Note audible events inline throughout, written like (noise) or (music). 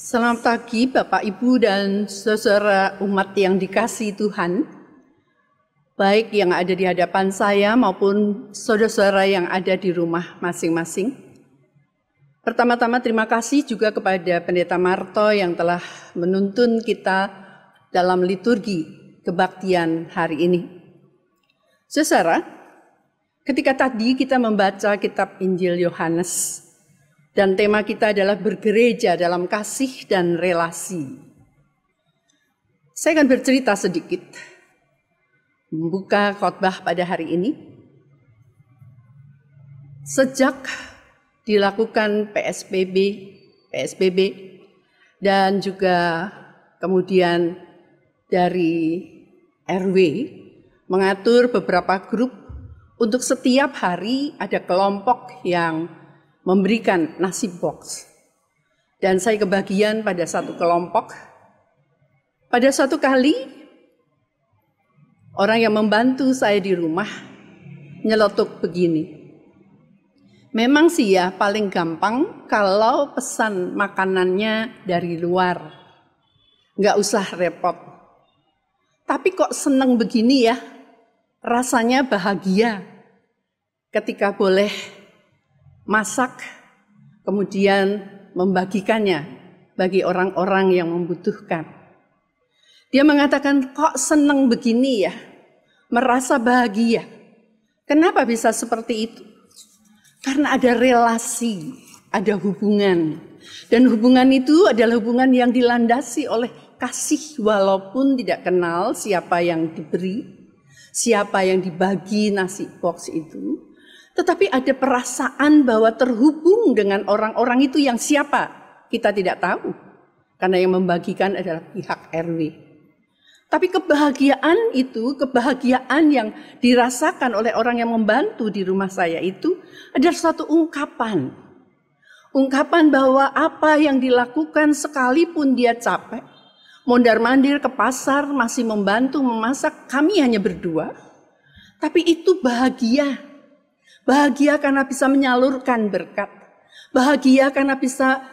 Selamat pagi Bapak Ibu dan saudara umat yang dikasih Tuhan. Baik yang ada di hadapan saya maupun saudara-saudara yang ada di rumah masing-masing. Pertama-tama terima kasih juga kepada Pendeta Marto yang telah menuntun kita dalam liturgi kebaktian hari ini. Saudara, ketika tadi kita membaca kitab Injil Yohanes, dan tema kita adalah bergereja dalam kasih dan relasi. Saya akan bercerita sedikit. Membuka khotbah pada hari ini. Sejak dilakukan PSBB, PSBB dan juga kemudian dari RW mengatur beberapa grup untuk setiap hari ada kelompok yang memberikan nasi box. Dan saya kebagian pada satu kelompok. Pada suatu kali, orang yang membantu saya di rumah nyeletuk begini. Memang sih ya paling gampang kalau pesan makanannya dari luar. Nggak usah repot. Tapi kok seneng begini ya? Rasanya bahagia ketika boleh masak, kemudian membagikannya bagi orang-orang yang membutuhkan. Dia mengatakan, kok senang begini ya, merasa bahagia. Kenapa bisa seperti itu? Karena ada relasi, ada hubungan. Dan hubungan itu adalah hubungan yang dilandasi oleh kasih walaupun tidak kenal siapa yang diberi, siapa yang dibagi nasi box itu. Tetapi ada perasaan bahwa terhubung dengan orang-orang itu yang siapa? Kita tidak tahu. Karena yang membagikan adalah pihak RW. Tapi kebahagiaan itu, kebahagiaan yang dirasakan oleh orang yang membantu di rumah saya itu adalah satu ungkapan. Ungkapan bahwa apa yang dilakukan sekalipun dia capek, mondar-mandir ke pasar, masih membantu memasak, kami hanya berdua. Tapi itu bahagia, Bahagia karena bisa menyalurkan berkat. Bahagia karena bisa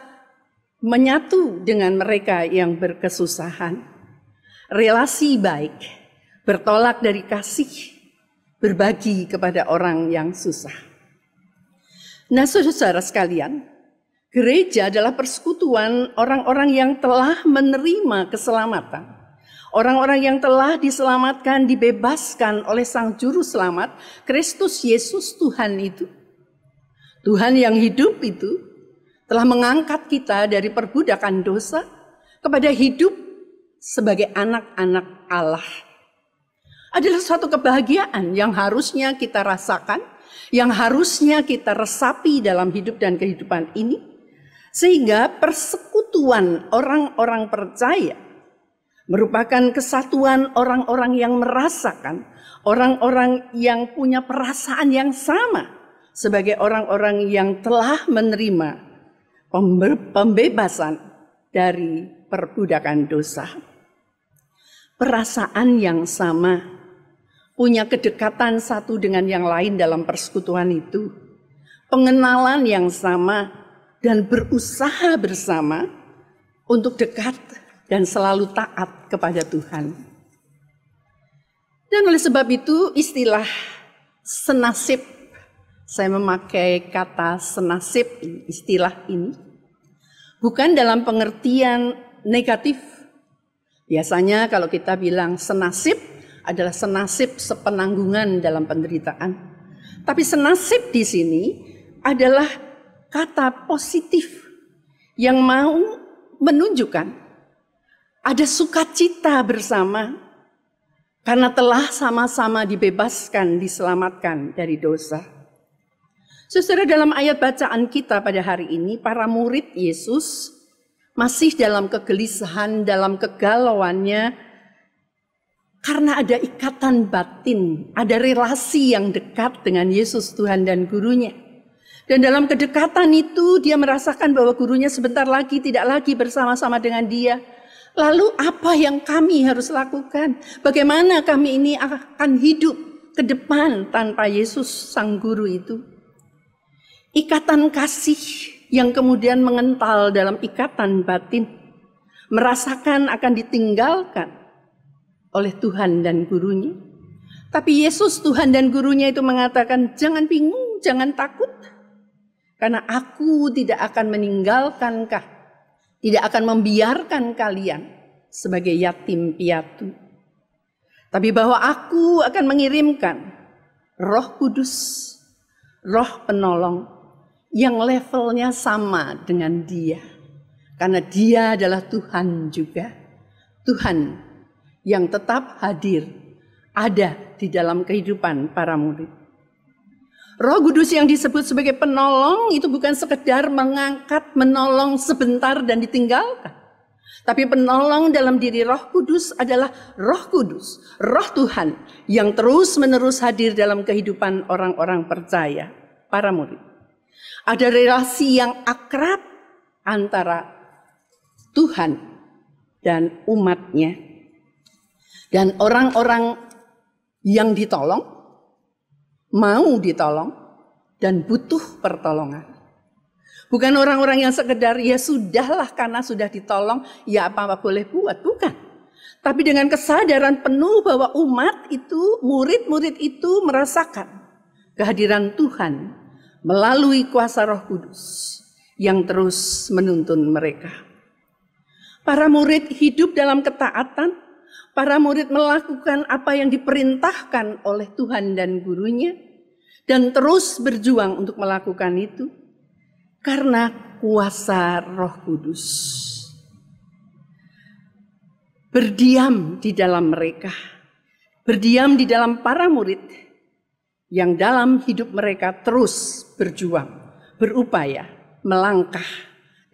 menyatu dengan mereka yang berkesusahan. Relasi baik, bertolak dari kasih, berbagi kepada orang yang susah. Nah saudara sekalian, gereja adalah persekutuan orang-orang yang telah menerima keselamatan Orang-orang yang telah diselamatkan, dibebaskan oleh Sang Juru Selamat, Kristus Yesus Tuhan itu. Tuhan yang hidup itu telah mengangkat kita dari perbudakan dosa kepada hidup sebagai anak-anak Allah. Adalah suatu kebahagiaan yang harusnya kita rasakan, yang harusnya kita resapi dalam hidup dan kehidupan ini. Sehingga persekutuan orang-orang percaya merupakan kesatuan orang-orang yang merasakan, orang-orang yang punya perasaan yang sama sebagai orang-orang yang telah menerima pembebasan dari perbudakan dosa. Perasaan yang sama, punya kedekatan satu dengan yang lain dalam persekutuan itu, pengenalan yang sama, dan berusaha bersama untuk dekat dan selalu taat kepada Tuhan. Dan oleh sebab itu istilah senasib, saya memakai kata senasib istilah ini, bukan dalam pengertian negatif. Biasanya kalau kita bilang senasib adalah senasib sepenanggungan dalam penderitaan. Tapi senasib di sini adalah kata positif yang mau menunjukkan ada sukacita bersama karena telah sama-sama dibebaskan, diselamatkan dari dosa. Saudara dalam ayat bacaan kita pada hari ini, para murid Yesus masih dalam kegelisahan, dalam kegalauannya, karena ada ikatan batin, ada relasi yang dekat dengan Yesus Tuhan dan gurunya. Dan dalam kedekatan itu dia merasakan bahwa gurunya sebentar lagi tidak lagi bersama-sama dengan dia, Lalu apa yang kami harus lakukan? Bagaimana kami ini akan hidup ke depan tanpa Yesus sang guru itu? Ikatan kasih yang kemudian mengental dalam ikatan batin. merasakan akan ditinggalkan oleh Tuhan dan gurunya. Tapi Yesus Tuhan dan gurunya itu mengatakan jangan bingung, jangan takut. Karena aku tidak akan meninggalkan kah, tidak akan membiarkan kalian sebagai yatim piatu. Tapi bahwa aku akan mengirimkan roh kudus, roh penolong yang levelnya sama dengan dia. Karena dia adalah Tuhan juga. Tuhan yang tetap hadir ada di dalam kehidupan para murid. Roh Kudus yang disebut sebagai penolong itu bukan sekedar mengangkat, menolong sebentar dan ditinggalkan. Tapi penolong dalam diri Roh Kudus adalah Roh Kudus, Roh Tuhan yang terus-menerus hadir dalam kehidupan orang-orang percaya, para murid. Ada relasi yang akrab antara Tuhan dan umatnya dan orang-orang yang ditolong mau ditolong dan butuh pertolongan. Bukan orang-orang yang sekedar ya sudahlah karena sudah ditolong ya apa-apa boleh buat, bukan. Tapi dengan kesadaran penuh bahwa umat itu, murid-murid itu merasakan kehadiran Tuhan melalui kuasa Roh Kudus yang terus menuntun mereka. Para murid hidup dalam ketaatan Para murid melakukan apa yang diperintahkan oleh Tuhan dan gurunya dan terus berjuang untuk melakukan itu karena kuasa Roh Kudus. Berdiam di dalam mereka, berdiam di dalam para murid yang dalam hidup mereka terus berjuang, berupaya, melangkah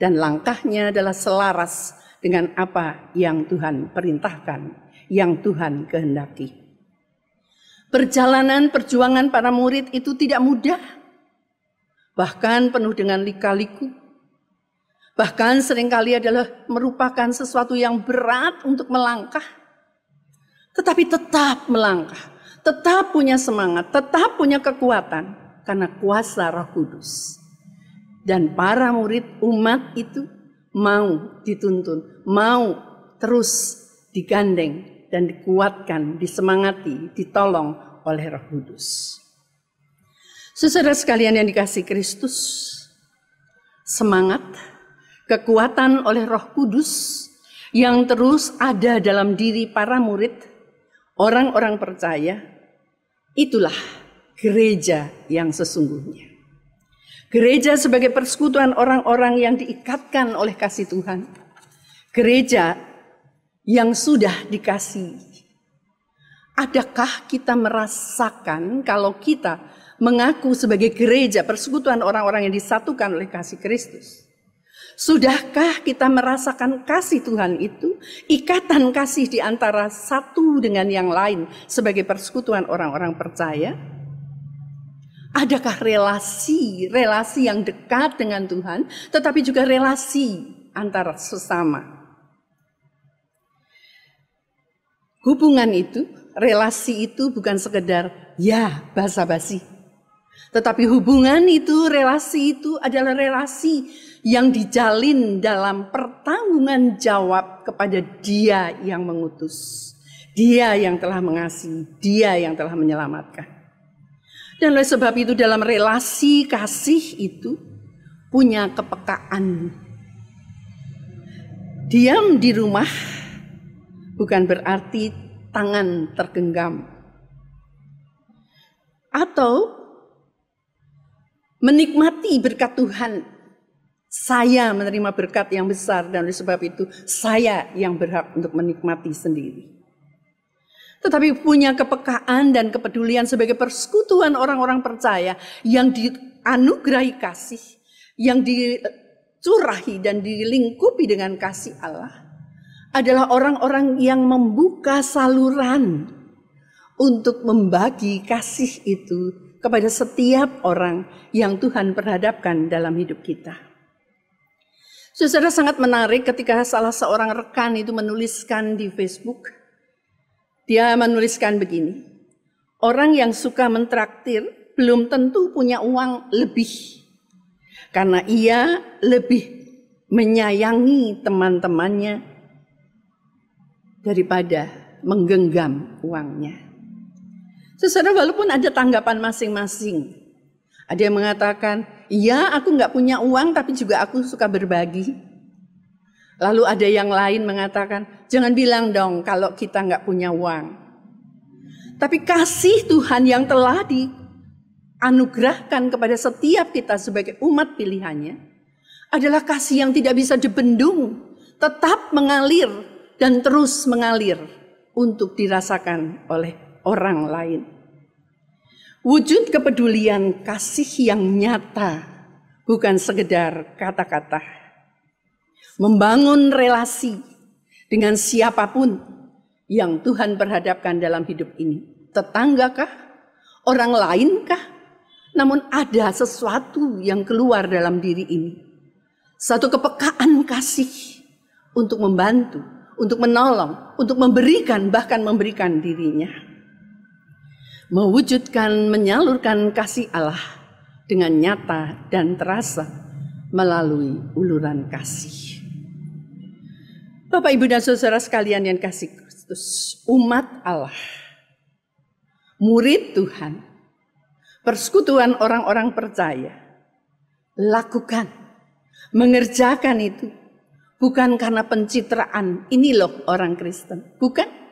dan langkahnya adalah selaras dengan apa yang Tuhan perintahkan yang Tuhan kehendaki. Perjalanan perjuangan para murid itu tidak mudah, bahkan penuh dengan lika-liku. Bahkan sering kali adalah merupakan sesuatu yang berat untuk melangkah. Tetapi tetap melangkah, tetap punya semangat, tetap punya kekuatan karena kuasa Roh Kudus. Dan para murid umat itu mau dituntun, mau terus digandeng dan dikuatkan, disemangati, ditolong oleh Roh Kudus. Saudara sekalian yang dikasih Kristus, semangat, kekuatan oleh Roh Kudus yang terus ada dalam diri para murid, orang-orang percaya, itulah gereja yang sesungguhnya. Gereja sebagai persekutuan orang-orang yang diikatkan oleh kasih Tuhan. Gereja yang sudah dikasih. Adakah kita merasakan kalau kita mengaku sebagai gereja persekutuan orang-orang yang disatukan oleh kasih Kristus? Sudahkah kita merasakan kasih Tuhan itu, ikatan kasih di antara satu dengan yang lain sebagai persekutuan orang-orang percaya? Adakah relasi, relasi yang dekat dengan Tuhan, tetapi juga relasi antara sesama? Hubungan itu, relasi itu bukan sekedar ya basa-basi. Tetapi hubungan itu, relasi itu adalah relasi yang dijalin dalam pertanggungan jawab kepada dia yang mengutus. Dia yang telah mengasihi, dia yang telah menyelamatkan. Dan oleh sebab itu dalam relasi kasih itu punya kepekaan. Diam di rumah bukan berarti tangan tergenggam. Atau menikmati berkat Tuhan. Saya menerima berkat yang besar dan oleh sebab itu saya yang berhak untuk menikmati sendiri. Tetapi punya kepekaan dan kepedulian sebagai persekutuan orang-orang percaya yang dianugerahi kasih, yang dicurahi dan dilingkupi dengan kasih Allah adalah orang-orang yang membuka saluran untuk membagi kasih itu kepada setiap orang yang Tuhan perhadapkan dalam hidup kita. Saudara sangat menarik ketika salah seorang rekan itu menuliskan di Facebook. Dia menuliskan begini. Orang yang suka mentraktir belum tentu punya uang lebih. Karena ia lebih menyayangi teman-temannya daripada menggenggam uangnya. Saudara, walaupun ada tanggapan masing-masing, ada yang mengatakan, iya aku nggak punya uang tapi juga aku suka berbagi. Lalu ada yang lain mengatakan, jangan bilang dong kalau kita nggak punya uang. Tapi kasih Tuhan yang telah dianugerahkan kepada setiap kita sebagai umat pilihannya adalah kasih yang tidak bisa dibendung, tetap mengalir dan terus mengalir untuk dirasakan oleh orang lain. Wujud kepedulian kasih yang nyata, bukan sekedar kata-kata. Membangun relasi dengan siapa pun yang Tuhan perhadapkan dalam hidup ini. Tetanggakah? Orang lainkah? Namun ada sesuatu yang keluar dalam diri ini. Satu kepekaan kasih untuk membantu, untuk menolong, untuk memberikan, bahkan memberikan dirinya mewujudkan menyalurkan kasih Allah dengan nyata dan terasa melalui uluran kasih. Bapak, Ibu, dan Saudara sekalian yang kasih Kristus, umat Allah, murid Tuhan, persekutuan orang-orang percaya, lakukan, mengerjakan itu bukan karena pencitraan, ini loh orang Kristen, bukan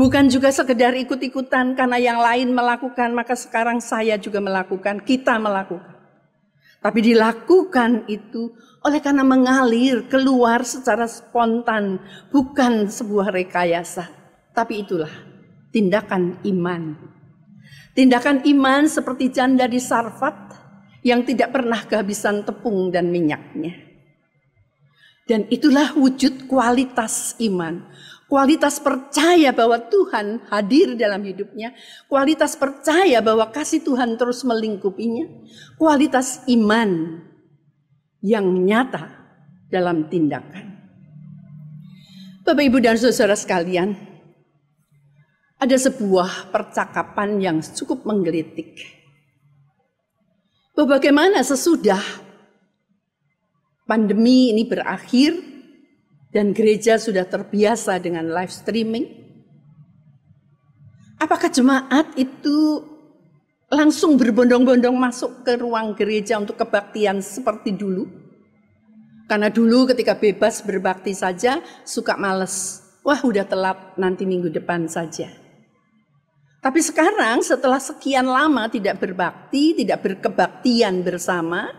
Bukan juga sekedar ikut-ikutan karena yang lain melakukan, maka sekarang saya juga melakukan, kita melakukan. Tapi dilakukan itu oleh karena mengalir keluar secara spontan, bukan sebuah rekayasa. Tapi itulah tindakan iman. Tindakan iman seperti janda di Sarfat yang tidak pernah kehabisan tepung dan minyaknya. Dan itulah wujud kualitas iman kualitas percaya bahwa Tuhan hadir dalam hidupnya, kualitas percaya bahwa kasih Tuhan terus melingkupinya, kualitas iman yang nyata dalam tindakan. Bapak, Ibu, dan saudara sekalian, ada sebuah percakapan yang cukup menggelitik. Bagaimana sesudah pandemi ini berakhir, dan gereja sudah terbiasa dengan live streaming. Apakah jemaat itu langsung berbondong-bondong masuk ke ruang gereja untuk kebaktian seperti dulu? Karena dulu ketika bebas berbakti saja suka males. Wah udah telat nanti minggu depan saja. Tapi sekarang setelah sekian lama tidak berbakti, tidak berkebaktian bersama,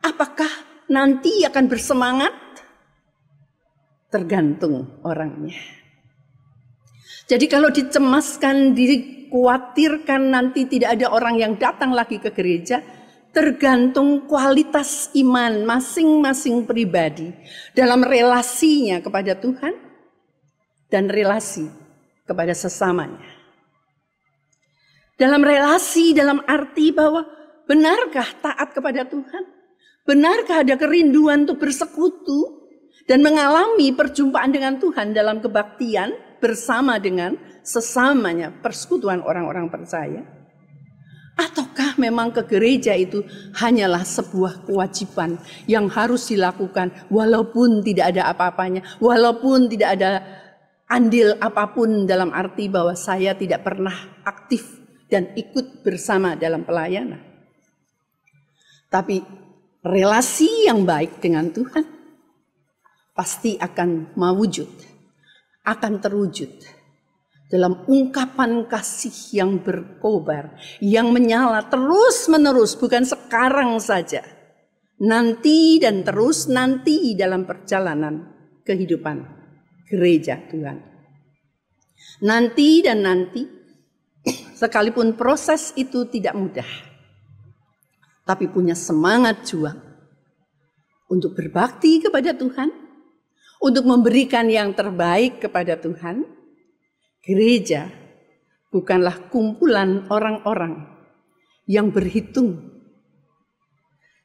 apakah nanti akan bersemangat tergantung orangnya. Jadi kalau dicemaskan, dikhawatirkan nanti tidak ada orang yang datang lagi ke gereja, tergantung kualitas iman masing-masing pribadi dalam relasinya kepada Tuhan dan relasi kepada sesamanya. Dalam relasi dalam arti bahwa benarkah taat kepada Tuhan? Benarkah ada kerinduan untuk bersekutu dan mengalami perjumpaan dengan Tuhan dalam kebaktian bersama dengan sesamanya persekutuan orang-orang percaya? Ataukah memang ke gereja itu hanyalah sebuah kewajiban yang harus dilakukan walaupun tidak ada apa-apanya, walaupun tidak ada andil apa pun dalam arti bahwa saya tidak pernah aktif dan ikut bersama dalam pelayanan. Tapi relasi yang baik dengan Tuhan pasti akan mewujud, akan terwujud dalam ungkapan kasih yang berkobar, yang menyala terus menerus, bukan sekarang saja, nanti dan terus nanti dalam perjalanan kehidupan gereja Tuhan. Nanti dan nanti, (clears throat) sekalipun proses itu tidak mudah, tapi punya semangat juang untuk berbakti kepada Tuhan untuk memberikan yang terbaik kepada Tuhan, gereja bukanlah kumpulan orang-orang yang berhitung.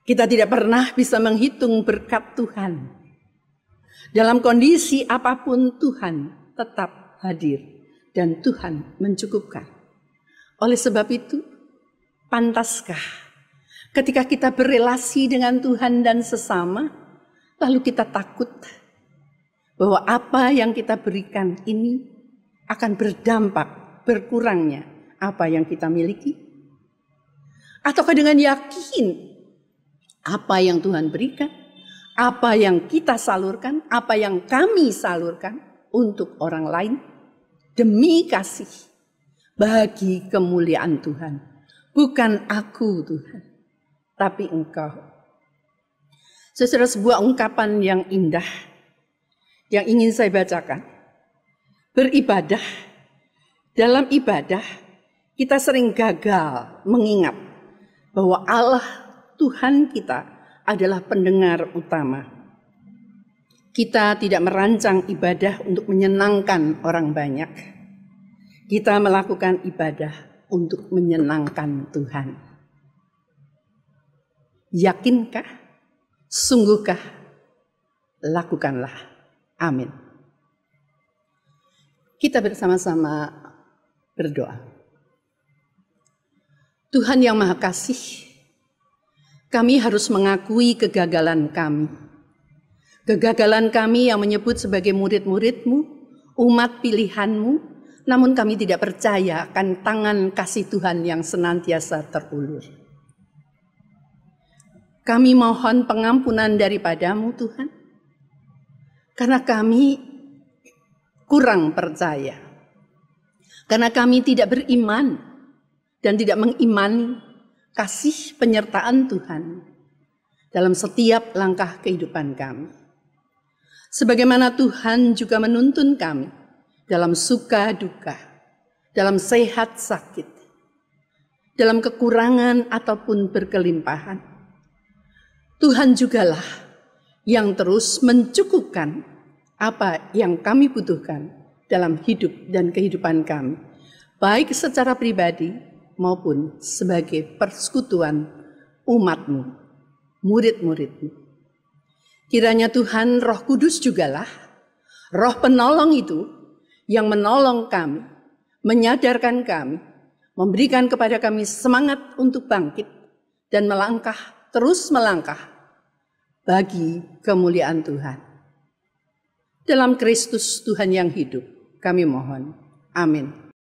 Kita tidak pernah bisa menghitung berkat Tuhan. Dalam kondisi apa pun Tuhan tetap hadir dan Tuhan mencukupkan. Oleh sebab itu, pantaskah ketika kita berrelasi dengan Tuhan dan sesama, lalu kita takut bahwa apa yang kita berikan ini akan berdampak berkurangnya apa yang kita miliki? Ataukah dengan yakin apa yang Tuhan berikan, apa yang kita salurkan, apa yang kami salurkan untuk orang lain demi kasih bagi kemuliaan Tuhan. Bukan aku Tuhan, tapi engkau. Sesudah sebuah ungkapan yang indah yang ingin saya bacakan. Beribadah. Dalam ibadah kita sering gagal mengingat bahwa Allah Tuhan kita adalah pendengar utama. Kita tidak merancang ibadah untuk menyenangkan orang banyak. Kita melakukan ibadah untuk menyenangkan Tuhan. Yakinkah? Sungguhkah? Lakukanlah. Amin. Kita bersama-sama berdoa. Tuhan yang Maha Kasih, kami harus mengakui kegagalan kami. Kegagalan kami yang menyebut sebagai murid-muridmu, umat pilihanmu, namun kami tidak percaya akan tangan kasih Tuhan yang senantiasa terulur. Kami mohon pengampunan daripadamu Tuhan, karena kami kurang percaya. Karena kami tidak beriman dan tidak mengimani kasih penyertaan Tuhan dalam setiap langkah kehidupan kami. Sebagaimana Tuhan juga menuntun kami dalam suka duka, dalam sehat sakit, dalam kekurangan ataupun berkelimpahan. Tuhan jugalah yang terus mencukupkan apa yang kami butuhkan dalam hidup dan kehidupan kami, baik secara pribadi maupun sebagai persekutuan umatmu, murid-muridmu. Kiranya Tuhan Roh Kudus jugalah roh penolong itu yang menolong kami, menyadarkan kami, memberikan kepada kami semangat untuk bangkit dan melangkah, terus melangkah bagi kemuliaan Tuhan. Dalam Kristus Tuhan yang hidup, kami mohon. Amin.